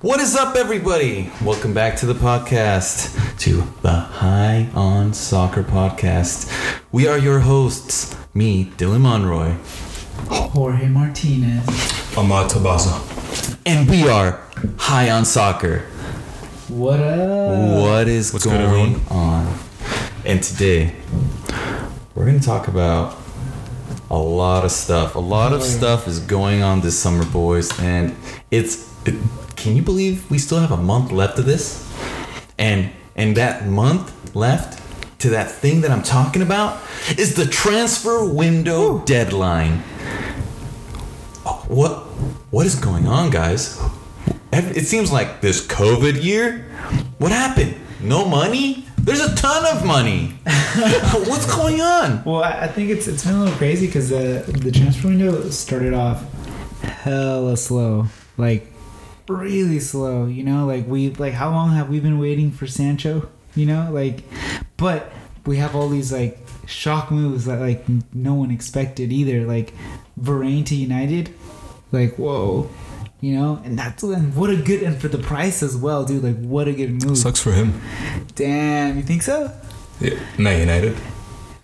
What is up, everybody? Welcome back to the podcast, to the High on Soccer podcast. We are your hosts, me, Dylan Monroy, Jorge Martinez. Ahmad Tabaza. and we are High on Soccer. What up? what is What's going everyone? on? And today, we're going to talk about a lot of stuff. A lot of stuff is going on this summer, boys, and it's. It, can you believe we still have a month left of this? And and that month left to that thing that I'm talking about is the transfer window deadline. Oh, What what is going on, guys? It seems like this COVID year. What happened? No money? There's a ton of money. What's going on? Well, I think it's it's been a little crazy because the the transfer window started off hella slow, like really slow. You know, like we like how long have we been waiting for Sancho? You know, like, but we have all these like shock moves that like no one expected either. Like Varane to United, like whoa. You know, and that's and what a good and for the price as well, dude. Like, what a good move! Sucks for him. Damn, you think so? Yeah, Man United.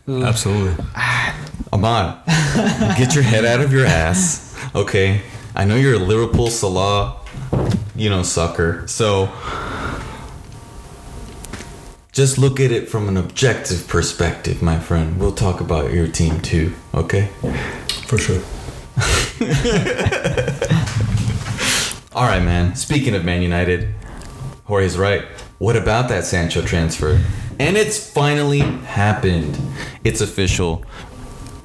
Ugh. Absolutely. Ahmad, get your head out of your ass. Okay. I know you're a Liverpool Salah, you know, sucker. So just look at it from an objective perspective, my friend. We'll talk about your team too, okay? For sure. All right, man. Speaking of Man United, Jorge's right. What about that Sancho transfer? And it's finally happened. It's official.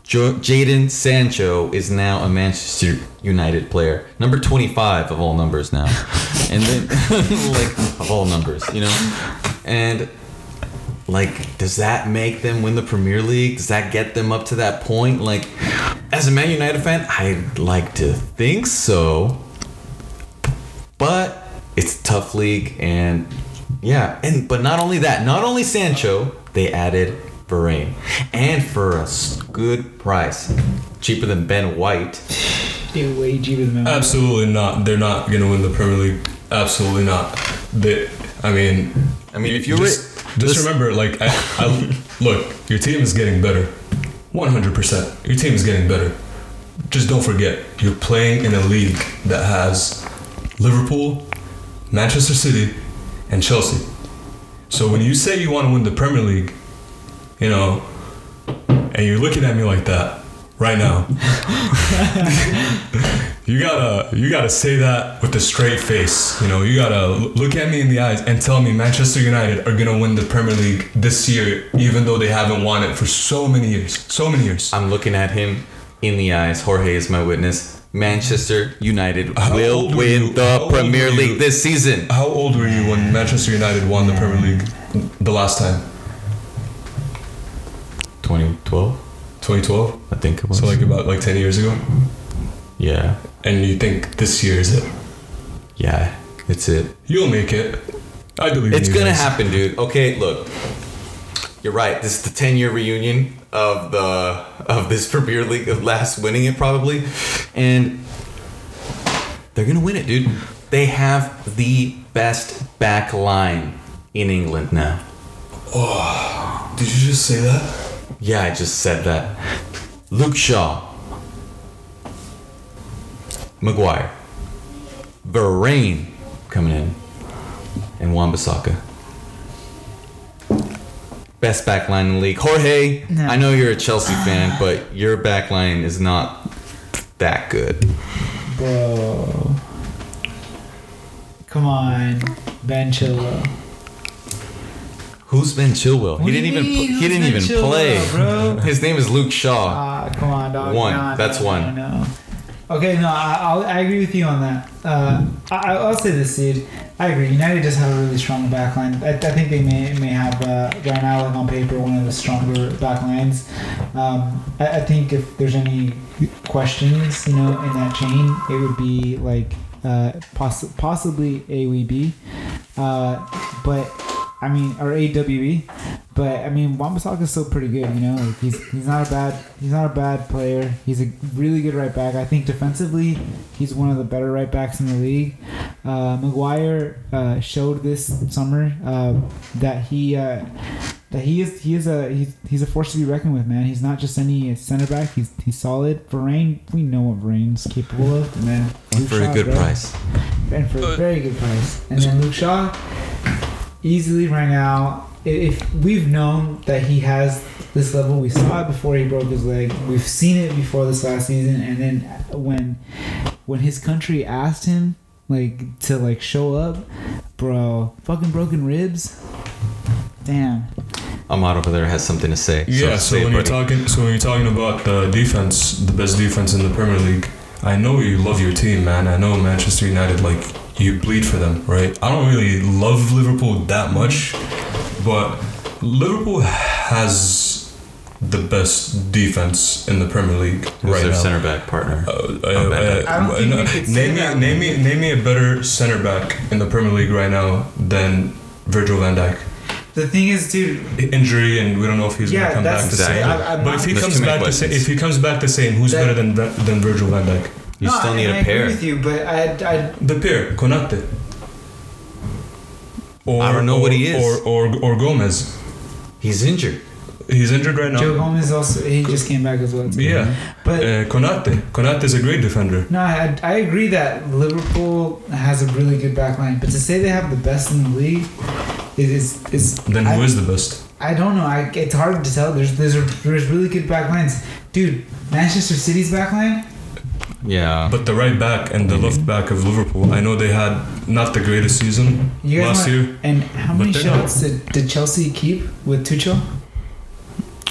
Jo- Jadon Sancho is now a Manchester United player, number 25 of all numbers now, and then like of all numbers, you know, and like does that make them win the Premier League? Does that get them up to that point? Like, as a Man United fan, I'd like to think so, but it's a tough league and yeah and but not only that not only sancho they added Varane and for a good price cheaper than ben white Dude, way cheaper than that. Absolutely not. They're not going to win the Premier League. Absolutely not. They, I mean, i mean if you just, were just listen- remember, like, I, I, look, your team is getting better. 100%. Your team is getting better. Just don't forget, you're playing in a league that has Liverpool, Manchester City, and Chelsea. So when you say you want to win the Premier League, you know, and you're looking at me like that right now, you gotta you gotta say that with a straight face. You know, you gotta look at me in the eyes and tell me Manchester United are gonna win the Premier League this year, even though they haven't won it for so many years, so many years. i'm looking at him in the eyes jorge is my witness manchester united How will win you? the premier you? league this season How old were you when Manchester United won the Premier League the last time? 2012 2012. i think it was So like about like 10 years ago. yeah And you think this year is it? yeah it's it You'll make it. I believe It's gonna guys. happen, dude. Okay, look. You're right. This is the 10 year reunion of the of this Premier League of last winning it probably, and they're gonna win it, dude. They have the best back line in England now. Oh, Did you just say that? Yeah, I just said that. Luke Shaw, Maguire, Varane coming in, and Wan Bissaka. Best back line in the league. Jorge, No. I know you're a Chelsea fan, but your back line is not that good. Bro. Come on, Ben Chilwell. Who's Ben Chilwell? He didn't even pl- he Who's didn't Ben even Chilwell, play. bro? His name is Luke Shaw. Ah, come on, dog. One. No, That's no, one. No, no. Okay, no, I, I'll, I agree with you on that. Uh, I, I'll say this, dude. I agree. United just have a really strong back line. I, I think they may may have uh, right now, like on paper, one of the stronger back lines. Um, I, I think if there's any questions, you know, in that chain, it would be like uh, poss- possibly AWB. Uh, but I mean, or AWE, but I mean, Wan Bissaka is still pretty good. You know, like he's he's not a bad he's not a bad player. He's a really good right back. I think defensively, he's one of the better right backs in the league. Uh, Maguire uh, showed this summer uh, that he. Uh, that he is he is a he's, he's a force to be reckoned with, man. He's not just any center back. He's he's solid. Varane, we know what Varane's capable of, and then Luke for a good bro. price. and for a very good price. And then Luke Shaw, easily right now. If we've known that he has this level, we saw it before he broke his leg. We've seen it before this last season, and then when when his country asked him like to like show up, bro, fucking broken ribs. Damn. Ahmad over there has something to say. Yeah, so, say it, when you're talking, so when you're talking about the defense, the best defense in the Premier League, I know you love your team, man. I know Manchester United, like you bleed for them, right? I don't really love Liverpool that much, but Liverpool has the best defense in the Premier League Who's right their now. center back partner? Uh, uh, Oh, Van Dijk. I don't think uh, we name me, name me, name me a better center back in the Premier League right now than Virgil Van Dijk. The thing is, dude. Injury, and we don't know if he's Yeah, gonna come that's back the exactly. same. I, I'm But if he There's comes too many back the same, if he comes back the same, who's That- better than than Virgil van Dijk? You No, still and need I a agree pair. with you, but I, I The pair, Konate. Or, I don't know or, what he is. Or, or or Gomez. He's injured. He's injured right now. Joe Gomez also he just came back as well. Yeah, But uh, Konate. Konate is a great defender. no, I, I agree that Liverpool has a really good back line, but to say they have the best in the league is is Then who I, is the best? I don't know. I, it's hard to tell. There's there's there's really good back lines, dude. Manchester City's back line. Yeah. But the right back and the mm. left back of Liverpool, I know they had not the greatest season last want- year. And how But many they're not- shutouts did, did Chelsea keep with Tuchel?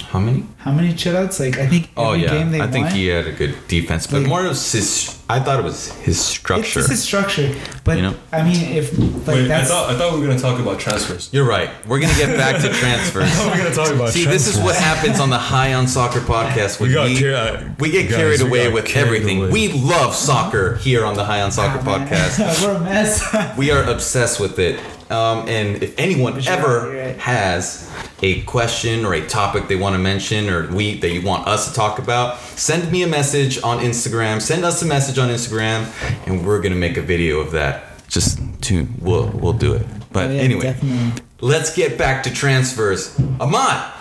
How many? How many shutouts? Like I think every Oh yeah, game they I think he had a good defense, but Like- more of his. I thought it was his structure. just a structure, but You know? I mean, if like Wait, I that's thought I thought we were gonna talk about transfers. You're right. We're gonna get back to transfers. we were gonna talk about See, this is what happens on the High on Soccer podcast. We got we, car- we get guys, carried we away got with carried everything. away. We love soccer here on the High on Soccer Ah, podcast. We're a mess. We are obsessed with it. Um, and if anyone ever right. has a question or a topic they want to mention or we that you want us to talk about, send me a message on Instagram. Send us a message on Instagram, and we're gonna make a video of that. Just tune. we'll we'll do it. But Oh, yeah, anyway, definitely. let's get back to transfers. Ahmad,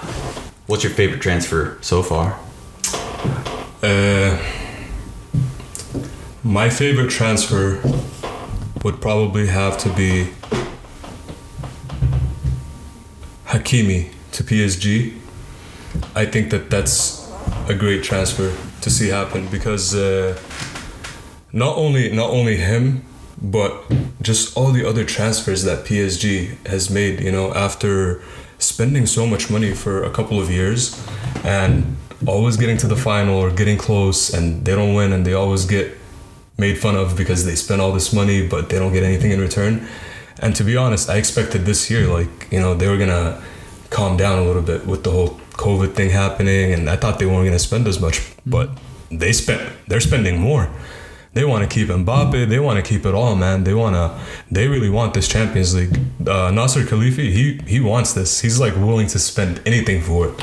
what's your favorite transfer so far? Uh, my favorite transfer would probably have to be Hakimi to PSG. I think that that's a great transfer to see happen because uh, not only not only him, but just all the other transfers that PSG has made. You know, after spending so much money for a couple of years and always getting to the final or getting close, and they don't win, and they always get made fun of because they spend all this money but they don't get anything in return. And to be honest, I expected this year, like, you know, they were gonna calm down a little bit with the whole COVID thing happening, and I thought they weren't gonna spend as much, but they spent, they're spending more. They want to keep Mbappe. They want to keep it all, man. They wanna, they really want this Champions League. Uh, Nasser Khelaifi, he he wants this. He's like willing to spend anything for it.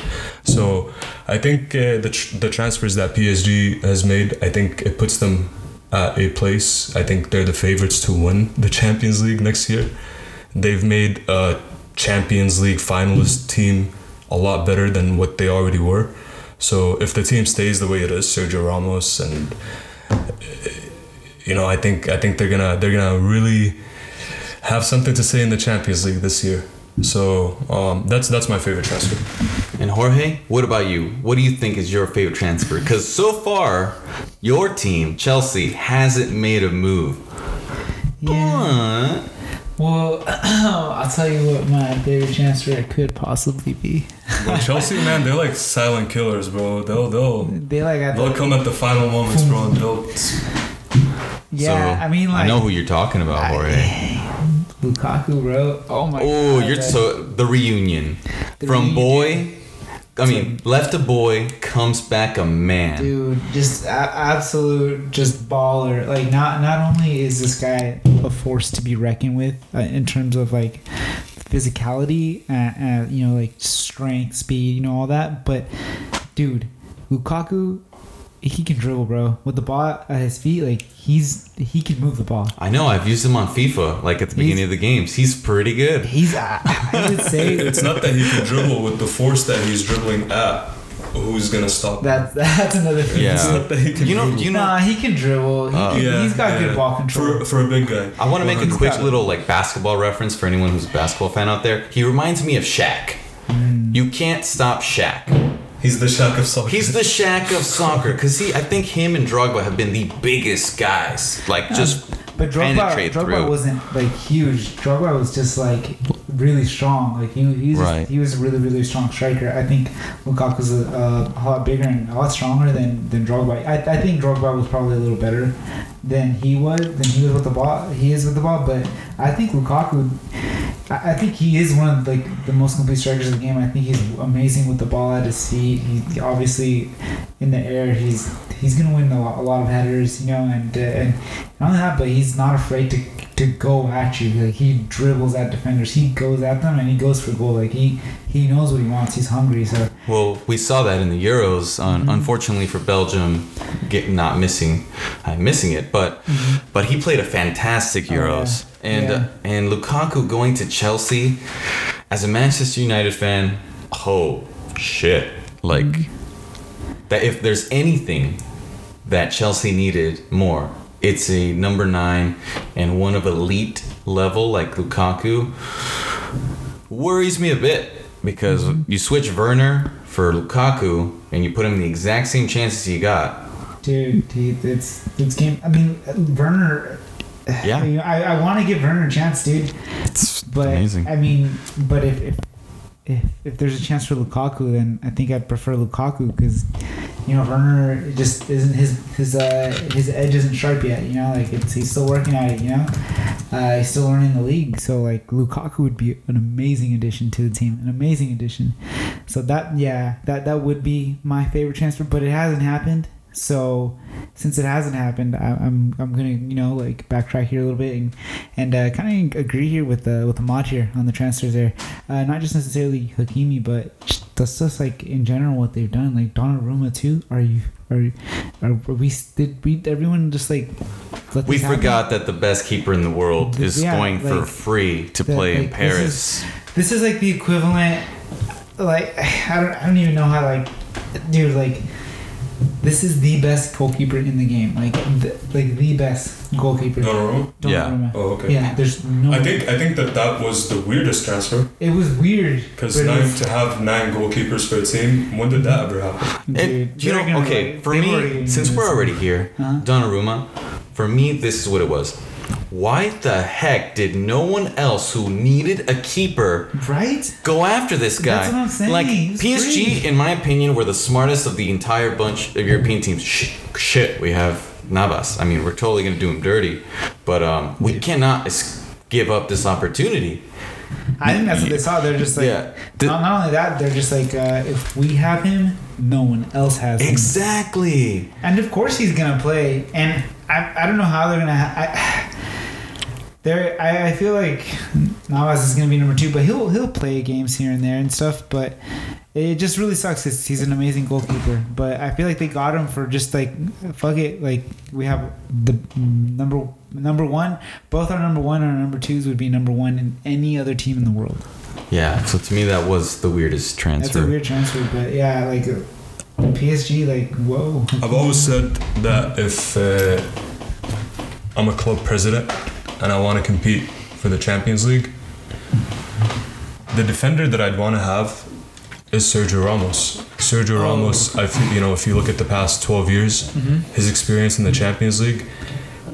So I think uh, the tr- the transfers that PSG has made, I think it puts them a place. I think they're the favorites to win the Champions League next year. They've made a Champions League finalist team a lot better than what they already were. So if the team stays the way it is, Sergio Ramos and you know, I think I think they're gonna they're gonna really have something to say in the Champions League this year. So um, that's that's my favorite transfer. And Jorge, what about you? What do you think is your favorite transfer? Because so far, your team, Chelsea, hasn't made a move. Yeah. But Well, I'll tell you what my favorite transfer could possibly be. Well, Chelsea, man, they're like silent killers, bro. They'll they'll They like at they'll the, come at the final moments, bro. And they'll yeah. so I mean, like I know who you're talking about, Jorge. Lukaku, bro. Oh my. Oh, God, you're that- so the reunion The from reunion. boy. I mean, left a boy, comes back a man. Dude, just a- absolute, just baller. Like, not not only is this guy a force to be reckoned with uh, in terms of like physicality, uh, uh, you know, like strength, speed, you know, all that. But dude, Lukaku, he can dribble, bro. With the ball at his feet, like he's he can move the ball. I know. I've used him on FIFA, like at the He's- beginning of the games. He's pretty good. He's I, I would say It's not that he can dribble with the force that he's dribbling at. Who's gonna stop him? that that's another thing. Yeah. It's not that he can You know, dribble. you know. nah, he can dribble. He, uh, yeah, he's got yeah. good ball control. for for a big guy. I want to make a quick little like basketball reference for anyone who's a basketball fan out there. He reminds me of Shaq. You can't stop Shaq. He's the Shaq of soccer. He's the Shaq of soccer because he. I think him and Drogba have been the biggest guys. Like just But Drogba, penetrate Drogba through. wasn't like huge. Drogba was just like really strong. Like he, he was Right. he was a really really strong striker. I think Lukaku's a, a lot bigger and a lot stronger than than Drogba. I, I think Drogba was probably a little better than he was than he was with the ball. He is with the ball, but I think Lukaku. I I think he is one of like the most complete strikers of the game. I think he's amazing with the ball at his feet. He obviously in the air. He's he's gonna win a lot, a lot of headers, you know, and uh, and not only that, but he's not afraid to to go at you. Like he dribbles at defenders. He goes at them and he goes for goal. Like he he knows what he wants. He's hungry. So Well, we saw that in the Euros. On, Mm-hmm. Unfortunately for Belgium, get not missing, I'm missing it, but but he played a fantastic Mm-hmm. Oh, Euros, yeah. and Yeah. uh, and Lukaku going to Chelsea, as a Manchester United fan, oh shit! Like Mm-hmm. that. If there's anything that Chelsea needed more, it's a number nine and one of elite level like Lukaku worries me a bit because Mm-hmm. you switch Werner for Lukaku and you put him the exact same chances you got. dude, he, it's it's game. I mean, Werner. Yeah. I mean, I, I want to give Werner a chance, dude. It's But amazing. I mean, but if if if, if there's a chance for Lukaku, then I think I'd prefer Lukaku because you know Werner just isn't his his uh his edge isn't sharp yet. You know, like it's he's still working at it. You know, uh, he's still learning the league. So like Lukaku would be an amazing addition to the team, an amazing addition. So that yeah, that that would be my favorite transfer, but it hasn't happened. So since it hasn't happened, I, I'm I'm gonna you know like backtrack here a little bit and and uh, kind of agree here with the with the mod here on the transfers there. Uh, not just necessarily Hakimi, but just, that's just like in general what they've done. Like Donnarumma too. Are you are are, are we did we everyone just like we this happen? forgot that the best keeper in the world is Yeah, going for free to that, play in like, this Paris. This is like the equivalent. Like I don't I don't even know how like, dude like. This is the best goalkeeper in the game, like the, like the best goalkeeper. Donnarumma? Yeah. Donnarumma. Oh, okay. Yeah, there's no. I think I think that that was the weirdest transfer it was weird because now was- to have nine goalkeepers for a team, when did that ever happen? And, Dude, you know, okay, like- for me, since we're this. already here, Uh-huh. Donnarumma, for me, this is what it was. Why the heck did no one else who needed a keeper right? go after this guy. That's what I'm saying. Like He's PSG, free. in my opinion, were the smartest of the entire bunch of European teams. Sh- shit, we have Navas. I mean, we're totally gonna do him dirty, but um, we cannot give up this opportunity. I think that's what they saw. They're just like, Yeah. The- not, not only that, they're just like, uh, if we have him, no one else has him. Exactly. And of course he's gonna play. And I, I don't know how they're gonna. Ha- I, there, I, I feel like Navas is gonna be number two, but he'll he'll play games here and there and stuff. But it just really sucks because he's an amazing goalkeeper. But I feel like they got him for just like fuck it. Like we have the number number one. Both our number one and our number twos would be number one in any other team in the world. Yeah. So to me, that was the weirdest transfer. That's a weird transfer, but yeah, like uh, PSG, like whoa. I've always said that if uh, I'm a club president and I want to compete for the Champions League, the defender that I'd want to have is Sergio Ramos. Sergio Oh. Ramos, I feel, you know, if you look at the past 12 years, his experience in the Champions League,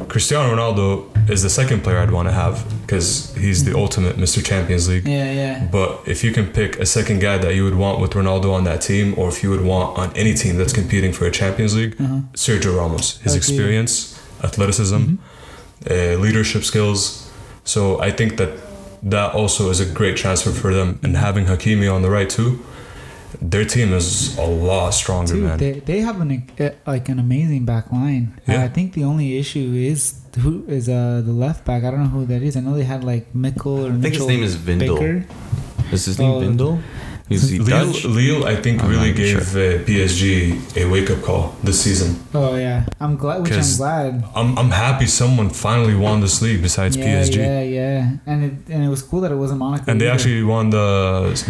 Cristiano Ronaldo is the second player I'd want to have because he's the ultimate Mr. Champions League. Yeah, yeah. But if you can pick a second guy that you would want with Ronaldo on that team, or if you would want on any team that's competing for a Champions League, Uh-huh. Sergio Ramos, his Okay. experience, athleticism, uh, leadership skills. So I think that that also is a great transfer for them. And having Hakimi on the right too, their team is a lot stronger, Dude, man. they, they have an uh, like an amazing back line. Yeah. I think the only issue is who is uh the left back. I don't know who that is. I know they had like Mickle or I think his name is Vindel. Bakker. Is his name Oh, Vindel? Is he Lille, Dutch? Lille, I think, I'm really not gave uh, PSG a wake up call this season. Oh yeah, I'm glad. Which I'm 'Cause glad. I'm, I'm happy someone finally won this league besides yeah, PSG. yeah, yeah. And it and it was cool that it wasn't Monaco. And they either. actually won the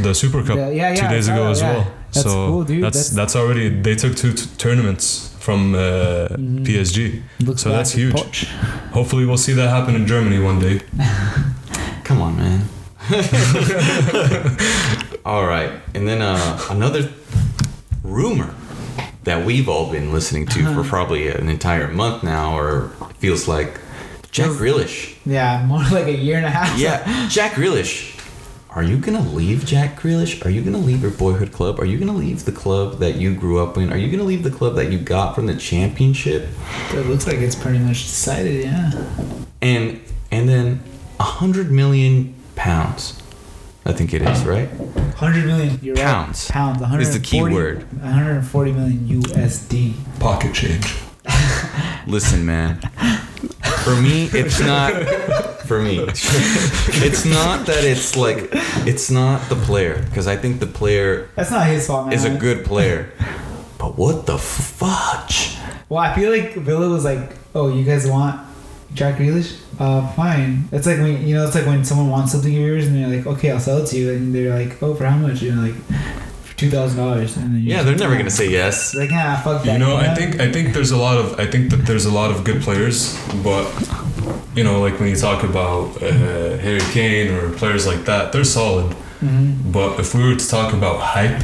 the Super Cup Yeah, yeah, two days ago that, as yeah. well. That's so cool, dude. That's, That's- that's already they took two t- tournaments from uh, Mhm. PSG. Looks so that's huge. Hopefully, we'll see that happen in Germany one day. Come on, man. all right, and then uh, another rumor that we've all been listening to Uh-huh. for probably an entire month now, or feels like Jack Grealish. Yeah, more like a year and a half. Yeah, Jack Grealish. Are you gonna leave Jack Grealish? Are you gonna leave your boyhood club? Are you gonna leave the club that you grew up in? Are you gonna leave the club that you got from the championship? It looks like it's pretty much decided. Yeah. And and then a hundred million pounds. I think it is right. 100 million. You're right. Pounds. Pounds. 140, Is the key word. 140 million USD. Pocket change. Listen, man. For me, it's not. For me, it's not that it's like. It's not the player because I think the player That's not his fault, man. is a good player. But what the fudge? Well, I feel like Villa was like, "Oh, you guys want Jack Grealish? Uh, fine." It's like when you know, it's like when someone wants something of yours, and they're like, "Okay, I'll sell it to you," and they're like, "Oh, for how much?" You know, like for two thousand dollars, and then you're Yeah, they're never gonna say yes. It's like, nah, fuck that. You know, I think I think there's a lot of I think that there's a lot of good players, but you know, like when you talk about uh, Harry Kane or players like that, they're solid. Mhm. But if we were to talk about hype,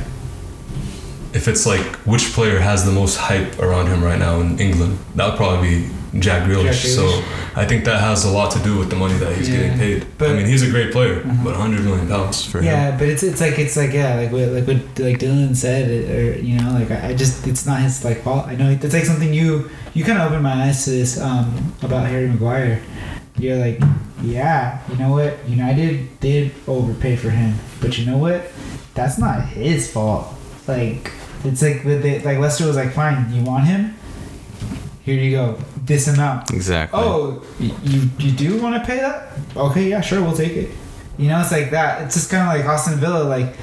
if it's like which player has the most hype around him right now in England, that would probably be Jack Grealish. Jack So I think that has a lot to do with the money that he's Yeah. getting paid. But- I mean, he's a great player, Mhm. but 100 million pounds for him. Yeah, but it's it's like it's like yeah, like what like what like Dylan said, or you know, like I, just it's not his like fault. I know it's like something you you kind of opened my eyes to this um about Harry Maguire. You're like, yeah, you know what? United did overpay for him, but you know what? That's not his fault. Like it's like the, the, like Leicester was like, fine, you want him? Here you go, this amount. Exactly. Oh, you you do want to pay that? Okay, yeah, sure, we'll take it. You know, it's like that. It's just kind of like Aston Villa. Like,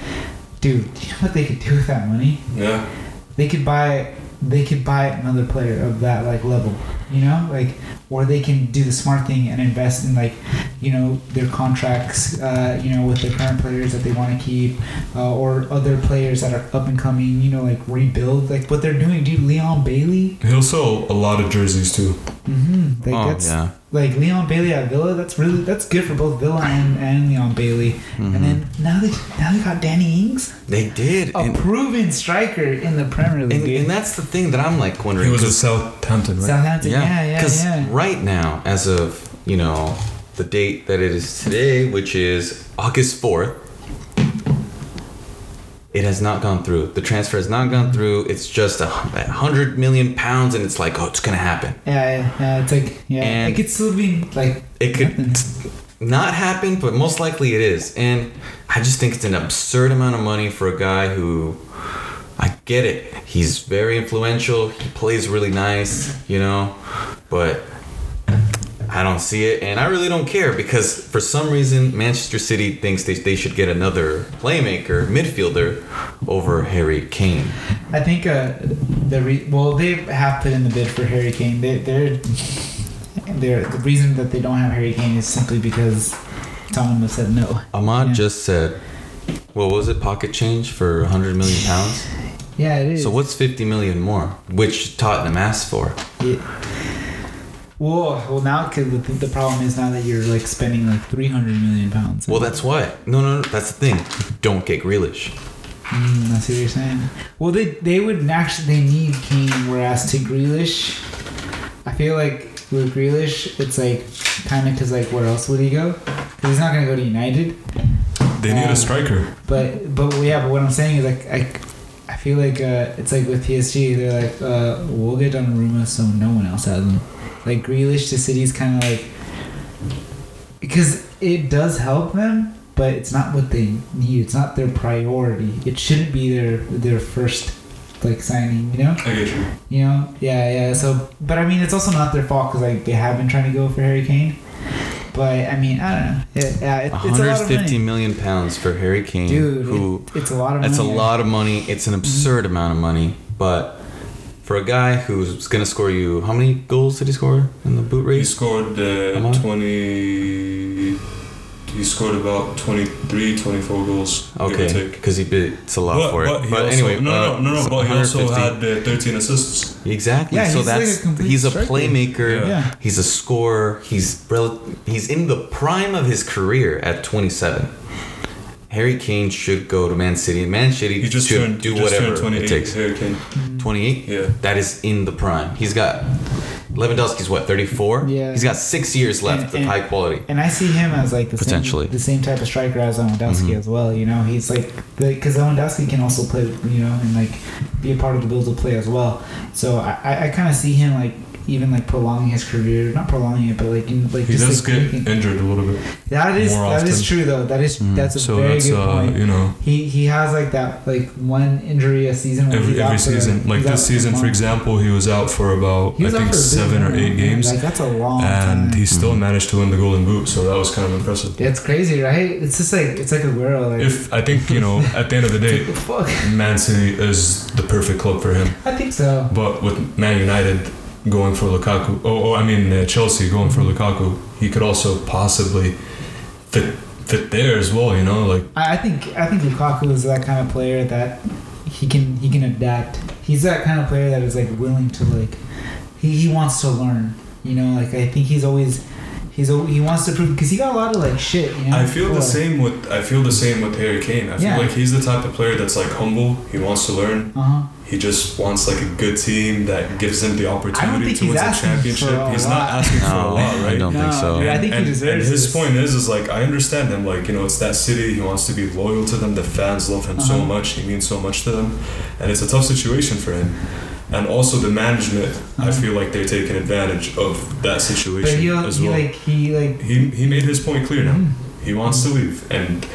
dude, do you know what they could do with that money? Yeah. They could buy, they could buy another player of that like level. You know, like, or they can do the smart thing and invest in like, you know, their contracts. Uh, you know, with the current players that they want to keep, uh, or other players that are up and coming. You know, like rebuild. Like what they're doing, dude. Leon Bailey. He'll sell a lot of jerseys too. Mm-hmm. Like oh that's yeah. Like Leon Bailey at Villa. That's really that's good for both Villa and, and Leon Bailey. Mhm. And then now they now they got Danny Ings, They did, a and, proven striker in the Premier League. and, and that's the thing that I'm like wondering. He was at 'cause- Southampton, right? Southampton, yeah, yeah, yeah. Because right now, as of you know, the date that it is today, which is August fourth, it has not gone through. The transfer has not gone through. It's just a hundred million pounds, and it's like, oh, it's gonna happen. Yeah, yeah, yeah, it's like yeah, And- it could still be like It could nothing. not happen, but most likely it is. And I just think it's an absurd amount of money for a guy who I get it. He's very influential. He plays really nice, you know, but I don't see it, and I really don't care because for some reason Manchester City thinks they, they should get another playmaker, midfielder, over Harry Kane. I think uh, the re- well they have put in the bid for Harry Kane. They they're they're the reason that they don't have Harry Kane is simply because Tottenham has said no. Ahmad Yeah. just said, "What was it? Pocket change for 100 million pounds." Yeah, it is. So what's 50 million more, which Tottenham asked for? It, well, well now because the, the problem is now that you're like spending like three hundred million pounds. Well, that's why. No, no, no. That's the thing. Don't get Grealish. Mm, I see what you're saying. Well, they they would actually they need Kane, whereas to Grealish, I feel like with Grealish, it's like kind of because like where else would he go? Because he's not gonna go to United. They need Um, a striker. But but yeah, but what I'm saying is like I, I feel like uh, it's like with PSG, they're like uh, we'll get Donnarumma so no one else has him. Like Grealish to City's kind of like because it does help them, but it's not what they need. It's not their priority. It shouldn't be their their first like signing. You know, I get you. you know, yeah, yeah. So, but I mean, it's also not their fault because like they have been trying to go for Harry Kane. But I mean, I don't know. It, yeah, it, it's a lot of money, million pounds for Harry Kane, dude. who it, it's a lot of Money. That's a money. lot of money. It's an absurd Mm-hmm. amount of money. But for a guy who's going to score you, how many goals did he score in the boot race? He scored uh, 20. He scored about 23, 24 goals. Okay, because he bid it's a lot But, for but, it. he But also, anyway, no, no, uh, no, no, it's But he also had uh, 13 assists. exactly. Yeah, so he's like that's a he's a striker. playmaker. Yeah. Yeah. He's a scorer. He's rel- he's in the prime of his career at 27. Harry Kane should go to Man City, Man City He just should turned, do just whatever turned 28. it takes. Harry Kane. 28. Yeah. That is in the prime. He's got Lewandowski's what 34. Yeah. He's got six years left And- of and- high quality. And I see him as like the Potentially. same, the same type of striker as Lewandowski Mhm. as well. You know, he's like because Lewandowski can also play, you know, and like be a part of the build of play as well. So I, I, I kind of see him like even like prolonging his career, not prolonging it, but like in, like He just does like get making- injured a little bit. that is more that is often. true though. That is Mhm. that's a So very that's, good uh, point. you know, He he has like that like one injury a season. Every, every out for- season. Like this season, for example, he was out for about, I think, for a big seven or eight games. Like that's a long And time. he still managed to win the Golden Boot, so that was kind of impressive. Yeah, it's crazy, right? It's just like it's like a girl. Like, If I think, you know, at the end of the day, fuck. Man City is the perfect club for him. I think so. But with Man United going for Lukaku, oh, oh I mean uh, Chelsea going for Lukaku, he could also possibly fit fit there as well. You know, like I I think I think Lukaku is that kind of player that he can he can adapt. He's that kind of player that is like willing to like he, he wants to learn. You know, like I think he's always he's al- he wants to prove because he got a lot of like shit. You know, I feel the same with I feel the same with Harry Kane. I feel Yeah. like he's the type of player that's like humble. He wants to learn. Uh huh. He just wants like a good team that gives him the opportunity think to win he's a championship. for a He's lot. not asking for a lot, right? I don't think No, so. dude, I think he and, deserves and his this. point is, is like I understand him. Like you know, it's that city. He wants to be loyal to them. The fans love him so Uh-huh. much. He means so much to them, and it's a tough situation for him. And also the management, I Uh-huh. feel like they're taking advantage of that But situation he as he like he like he he made his point clear now. Mhm. He wants to leave, and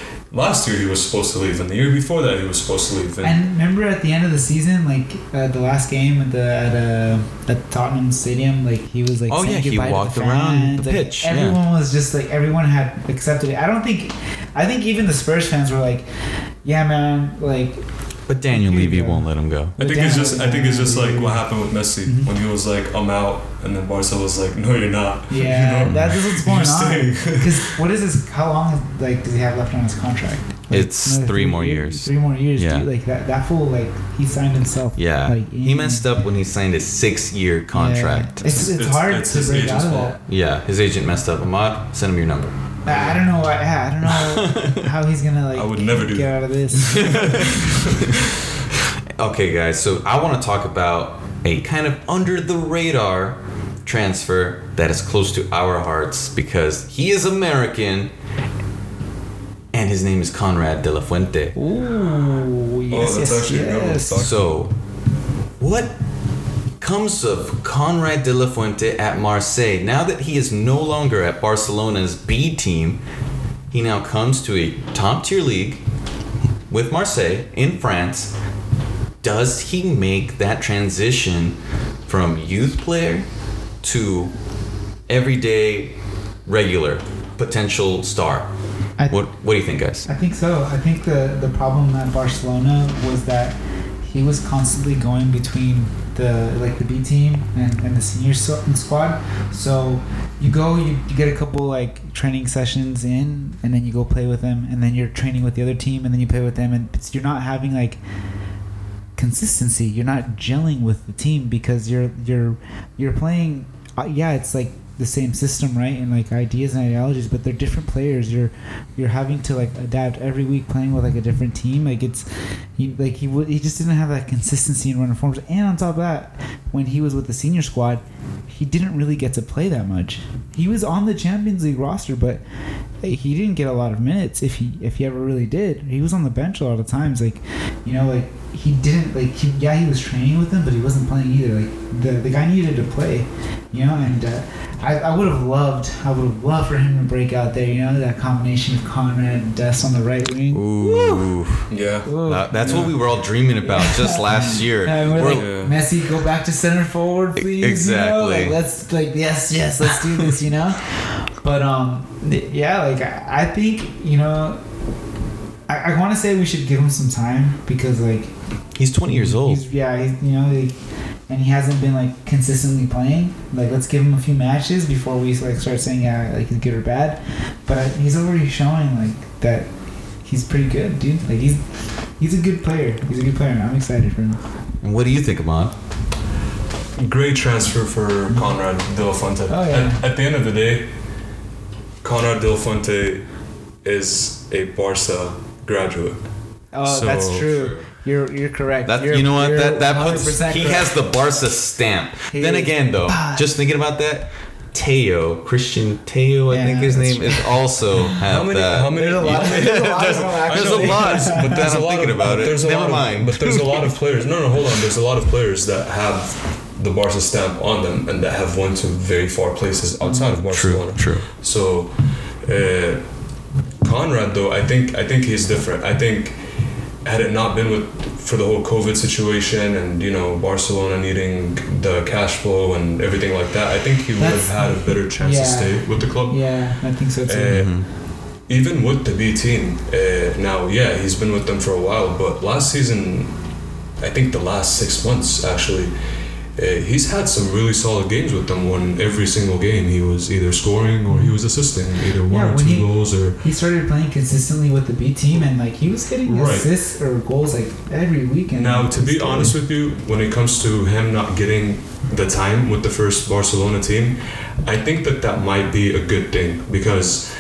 last year he was supposed to leave, and the year before that he was supposed to leave. And, And remember at the end of the season, like uh, the last game at the at, uh, at Tottenham Stadium, like he was like Oh, saying yeah, he goodbye to walked the around fans. the like, pitch, yeah. Everyone was just like everyone had accepted it. I don't think, I think even the Spurs fans were like, yeah, man, like But Daniel Levy go. won't let him go. I think it's just I think it's just like what happened with Messi Mhm. when he was like I'm out, and then Barca was like No, you're not. yeah, You know? that's what's You're going on. Because what is this? How long like does he have left on his contract? Like, It's another three more years. Three more years. Yeah. Dude, like that. That fool like he signed himself. Yeah, Like, he messed up when he signed a six-year contract. Yeah. It's, it's, It's- hard it's to his break agent's out of fault. that. Yeah, his agent messed up. Ahmad, send him your number. I, I don't know. Why, yeah, I don't know how he's gonna like I would never do get that. out of this. Okay, guys, so I want to talk about a kind of under the radar transfer that is close to our hearts because he is American and his name is Conrad De La Fuente. Ooh, oh, yes, that's yes, actually a good one to yes. talk So, what comes of Conrad De La Fuente at Marseille? Now that he is no longer at Barcelona's B team, he now comes to a top tier league with Marseille in France. Does he make that transition from youth player to everyday regular potential star? I- what what do you think, guys? I think so. I think the the problem at Barcelona was that he was constantly going between the like the B team and, and the senior squad. So you go, you, you get a couple like training sessions in, and then you go play with them, and then you're training with the other team, and then you play with them, and you're not having like consistency. You're not gelling with the team because you're you're you're playing. Uh, yeah, it's like the same system, right? And like ideas and ideologies, but they're different players. You're you're having to like adapt every week, playing with like a different team. Like it's he like he would he just didn't have that consistency in running forms. And on top of that, when he was with the senior squad, he didn't really get to play that much. He was on the Champions League roster, but he didn't get a lot of minutes. If he if he ever really did, he was on the bench a lot of times. Like you know, like he didn't like he, yeah he was training with them, but he wasn't playing either. Like the the guy needed to play, You know, and uh, I, I would have loved, I would have loved for him to break out there. You know, that combination of Conrad and Dest on the right wing. Ooh. Yeah. Ooh. That- that's what we were all dreaming about just last year. And we're We're- like, Yeah. Messi, go back to center forward, please. You know? Exactly. Like, let's like, yes, yes, let's do this. You know. But um, yeah, like I, I think you know, I, I want to say we should give him some time because like He's 20 years old. He's, yeah, he's, you know, like, and he hasn't been like consistently playing. Like, let's give him a few matches before we like start saying yeah, like he's good or bad. But he's already showing like that he's pretty good, dude. Like he's he's a good player. He's a good player. I'm excited for him. And what do you think, Ahmad? Great transfer for Conrad De La Fuente. Oh, yeah. at, at the end of the day, Conrad De La Fuente is a Barca graduate. Oh, So- that's true. You're you're correct. That You're- you know what you're that that puts 100% he correct. has the Barca stamp. He then again though, just thinking about that, Tello Cristian Tello, I Yeah, think his name true. is also have How many? that. How many? There's a lot. yeah. There's a lot. There's- of them, there's a lot, but There's I'm a lot thinking of, about it. There's a Never lot mind. Of, but there's a lot of players. No, no, hold on. There's a lot of players that have the Barca stamp on them and that have went to very far places outside of Barcelona. true. True. So, uh, Conrad though, I think I think he's different. I think had it not been with for the whole COVID situation and you know Barcelona needing the cash flow and everything like that, I think he would have had a better chance yeah. to stay with the club. Yeah, I think so too. Uh, Mhm. even with the B team uh, now, yeah, he's been with them for a while. But last season, I think the last six months actually, Uh, he's had some really solid games with them. When every single game he was either scoring or he was assisting, either one Yeah, or two he- goals or. he started playing consistently with the B team, and like he was getting Right. assists or goals like every weekend. Now, to be honest with you, when it comes to him not getting the time with the first Barcelona team, I think that that might be a good thing because,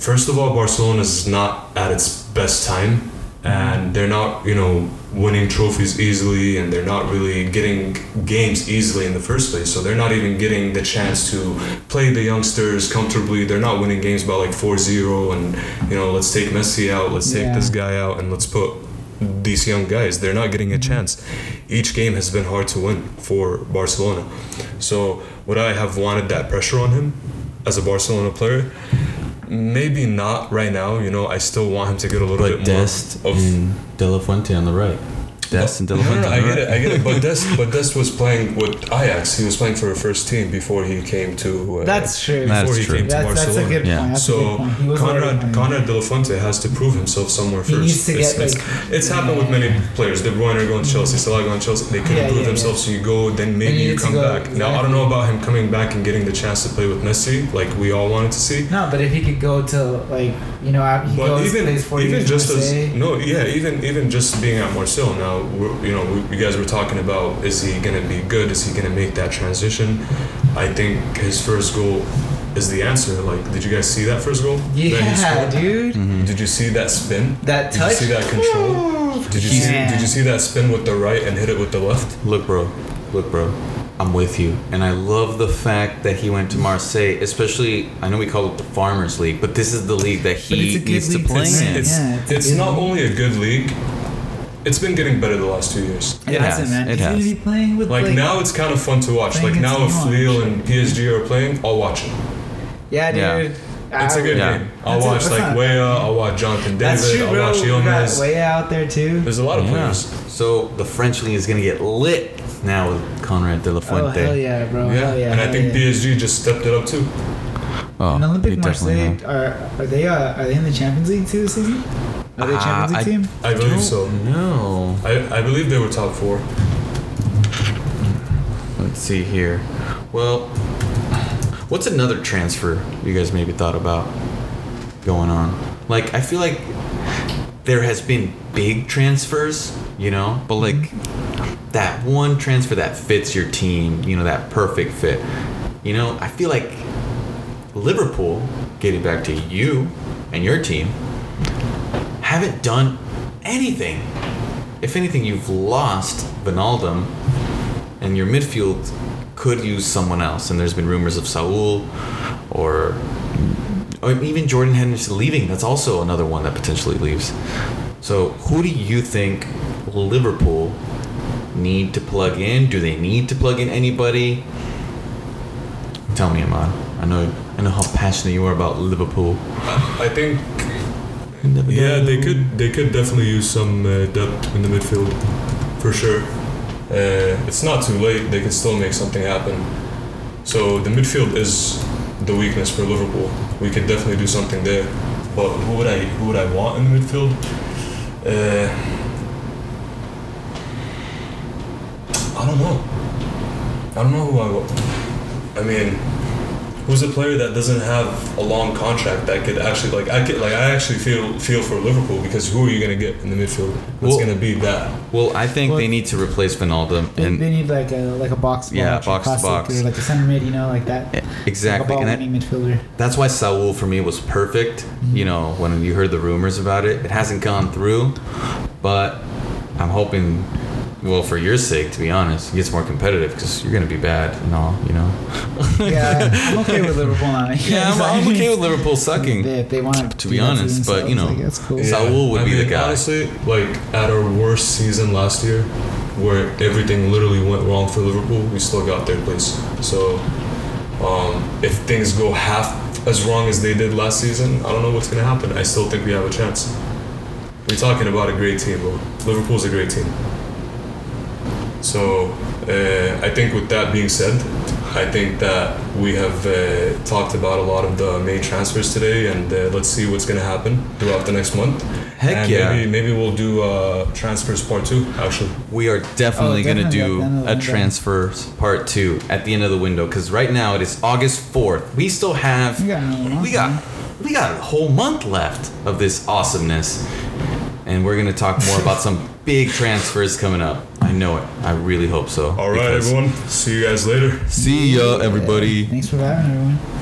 first of all, Barcelona is not at its best time, and they're not, you know, winning trophies easily, and they're not really getting games easily in the first place. So they're not even getting the chance to play the youngsters comfortably. They're not winning games by like 4-0 and you know, let's take Messi out, let's take this guy out, and let's put these young guys. They're not getting a chance. Each game has been hard to win for Barcelona. So would I have wanted that pressure on him as a Barcelona player? Maybe not right now. You know, I still want him to get a little But bit more Dest of. and De La Fuente on the right. Dest and De La No, no, Fuente no, I get it. I get it. But Dest, but Dest was playing with Ajax. He was playing for the first team before he came to. Uh, That's true. That's before he true. came to That's, that's a good Yeah. point. That's a good So point. He was already Conrad. Conrad De La Fuente has to prove himself somewhere first. He first. needs to it's, get, it's, like- it's happened with many players. De Bruyne going to Chelsea, Salah going to Chelsea. They couldn't Yeah, prove yeah, themselves, so you go. Then maybe he you come go, back. Now I don't know about him coming back and getting the chance to play with Messi, like we all wanted to see. No, but if he could go to like you know he But goes even plays four even just as no, yeah, even even just being at Marseille now, we're, you know, we, you guys were talking about is he gonna be good? Is he gonna make that transition? I think his first goal is the answer. Like, did you guys see that first goal? Yeah, scored? dude. Mhm. Did you see that spin? That touch. Did you see that control? Did you see? Did you see that spin with the right and hit it with the left? Look, bro. Look, bro. I'm with you. And I love the fact that he went to Marseille, especially, I know we call it the Farmers League, but this is the league that he needs to play in. it's, Yeah, it's it's not league. only a good league. It's been getting better the last two years. It It hasn't, has, man. it has. be playing with Like, like, now, it's kind of fun to watch. Like now, if against Lille and PSG are playing, I'll watch it. Yeah, dude. Yeah. It's a good Yeah. game. I'll That's watch that's like not- Weah. I'll watch Jonathan David. That's true, I'll bro. watch We got Yilmaz. way out there too. There's a lot of Yeah. players. So the French league is going to get lit now with Conrad de la Oh Fuente. hell yeah, bro. Hell yeah. and I think yeah. PSG just stepped it up too. Oh, And Olympique definitely Marseille are are they uh, are they in the Champions League too this season? Are they Uh, Champions League I- team? I believe so. No. I, I believe they were top four. Let's see here. Well, what's another transfer you guys maybe thought about going on? Like, I feel like there has been big transfers, you know, but like that one transfer that fits your team, you know, that perfect fit. You know, I feel like Liverpool, getting back to you and your team, haven't done anything. If anything, you've lost Wijnaldum, and your midfield could use someone else. And there's been rumors of Saul, or or even Jordan Henderson leaving. That's also another one that potentially leaves. So, who do you think Liverpool need to plug in? Do they need to plug in anybody? Tell me, Ahmad. I know I know how passionate you are about Liverpool. I think yeah, they could they could definitely use some uh, depth in the midfield for sure. Uh, it's not too late; they can still make something happen. So the midfield is the weakness for Liverpool. We could definitely do something there. But who would I who would I want in the midfield? Uh, I don't know. I don't know who I want. I mean, who's a player that doesn't have a long contract that could actually like I could like I actually feel feel for Liverpool because who are you gonna get in the midfield? That's Well- gonna be that. Well, I think Well- they need to replace Wijnaldum They, and they need like a like a box. Yeah, box, box to classic, box. or like a center mid, you know, like that. exactly. Like a And that, midfielder. that's why Saul for me was perfect. Mm-hmm. You know, when you heard the rumors about it, it hasn't gone through, but I'm hoping. Well, for your sake, to be honest, it gets more competitive because you're gonna be bad and all, you know. Yeah, I'm okay with Liverpool not making Yeah, I'm, I'm okay with Liverpool sucking. They, if they want To be honest, but, you know, like, that's cool. Yeah. Saul would I be the mean, guy. Honestly, like at our worst season last year, where everything literally went wrong for Liverpool, we still got third place. So um, if things go half as wrong as they did last season, I don't know what's gonna happen. I still think we have a chance. We're talking about a great team, bro. Liverpool's a great team. So uh, I think with that being said, I think that we have uh, talked about a lot of the main transfers today, and uh, let's see what's going to happen throughout the next month. Heck and yeah. Maybe, maybe we'll do uh, transfers part two. Actually, We are definitely Oh, going to do at the end of the a window. transfer part two at the end of the window because right now it is August 4th. We still have. We got We got. We got a whole month left of this awesomeness, and we're gonna talk more about some big transfers coming up. I know it. I really hope so. all right, everyone. See you guys later. See ya, everybody. Thanks for having everyone.